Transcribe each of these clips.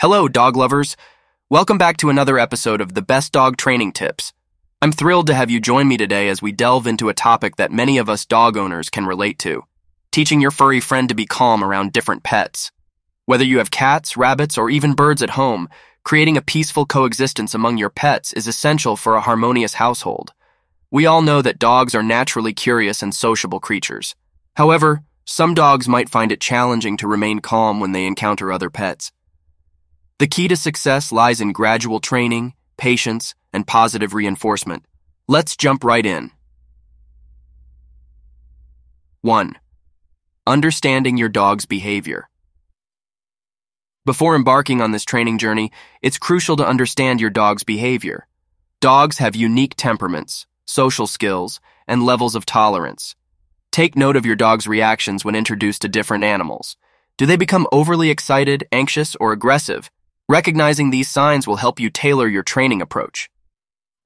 Hello, dog lovers. Welcome back to another episode of the Best Dog Training Tips. I'm thrilled to have you join me today as we delve into a topic that many of us dog owners can relate to teaching your furry friend to be calm around different pets. Whether you have cats, rabbits, or even birds at home, creating a peaceful coexistence among your pets is essential for a harmonious household. We all know that dogs are naturally curious and sociable creatures. However, some dogs might find it challenging to remain calm when they encounter other pets. The key to success lies in gradual training, patience, and positive reinforcement. Let's jump right in. 1. Understanding your dog's behavior. Before embarking on this training journey, it's crucial to understand your dog's behavior. Dogs have unique temperaments, social skills, and levels of tolerance. Take note of your dog's reactions when introduced to different animals. Do they become overly excited, anxious, or aggressive? Recognizing these signs will help you tailor your training approach.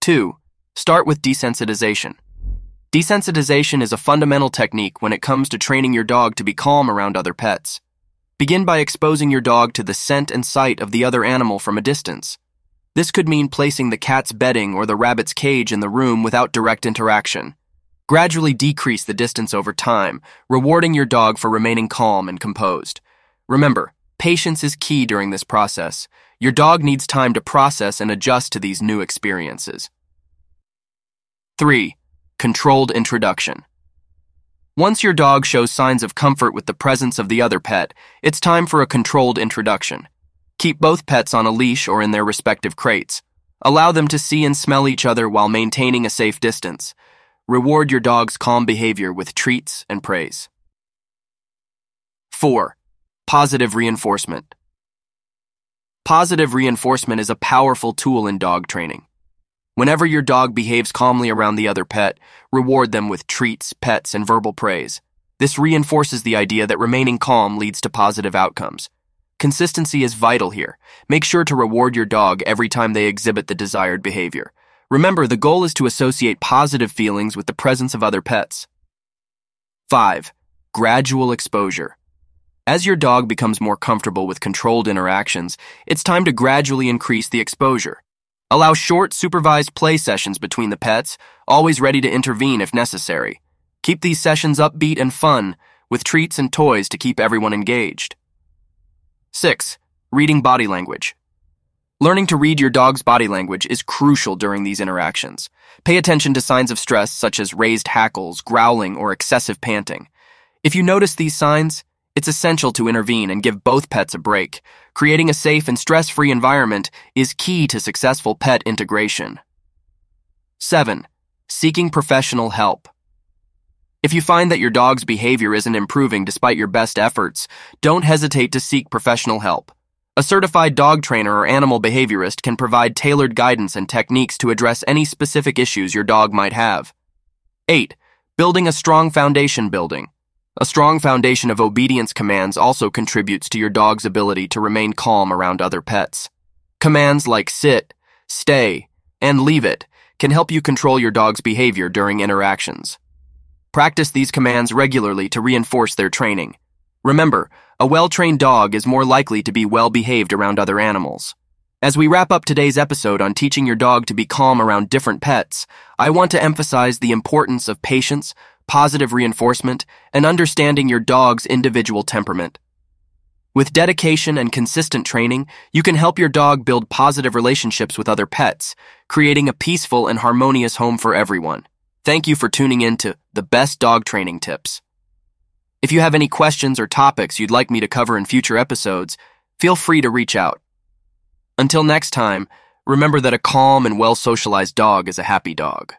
2. Start with desensitization. Desensitization is a fundamental technique when it comes to training your dog to be calm around other pets. Begin by exposing your dog to the scent and sight of the other animal from a distance. This could mean placing the cat's bedding or the rabbit's cage in the room without direct interaction. Gradually decrease the distance over time, rewarding your dog for remaining calm and composed. Remember, patience is key during this process. Your dog needs time to process and adjust to these new experiences. 3. Controlled introduction. Once your dog shows signs of comfort with the presence of the other pet, it's time for a controlled introduction. Keep both pets on a leash or in their respective crates. Allow them to see and smell each other while maintaining a safe distance. Reward your dog's calm behavior with treats and praise. 4. Positive reinforcement. Positive reinforcement is a powerful tool in dog training. Whenever your dog behaves calmly around the other pet, reward them with treats, pets, and verbal praise. This reinforces the idea that remaining calm leads to positive outcomes. Consistency is vital here. Make sure to reward your dog every time they exhibit the desired behavior. Remember, the goal is to associate positive feelings with the presence of other pets. 5. Gradual exposure. As your dog becomes more comfortable with controlled interactions, it's time to gradually increase the exposure. Allow short, supervised play sessions between the pets, always ready to intervene if necessary. Keep these sessions upbeat and fun, with treats and toys to keep everyone engaged. 6. Reading body language. Learning to read your dog's body language is crucial during these interactions. Pay attention to signs of stress such as raised hackles, growling, or excessive panting. If you notice these signs, it's essential to intervene and give both pets a break. Creating a safe and stress-free environment is key to successful pet integration. 7. Seeking professional help. If you find that your dog's behavior isn't improving despite your best efforts, don't hesitate to seek professional help. A certified dog trainer or animal behaviorist can provide tailored guidance and techniques to address any specific issues your dog might have. 8. Building a strong foundation building. A strong foundation of obedience commands also contributes to your dog's ability to remain calm around other pets. Commands like sit, stay, and leave it can help you control your dog's behavior during interactions. Practice these commands regularly to reinforce their training. Remember, a well-trained dog is more likely to be well-behaved around other animals. As we wrap up today's episode on teaching your dog to be calm around different pets, I want to emphasize the importance of patience, positive reinforcement, and understanding your dog's individual temperament. With dedication and consistent training, you can help your dog build positive relationships with other pets, creating a peaceful and harmonious home for everyone. Thank you for tuning in to the best dog training tips. If you have any questions or topics you'd like me to cover in future episodes, feel free to reach out. Until next time, remember that a calm and well socialized dog is a happy dog.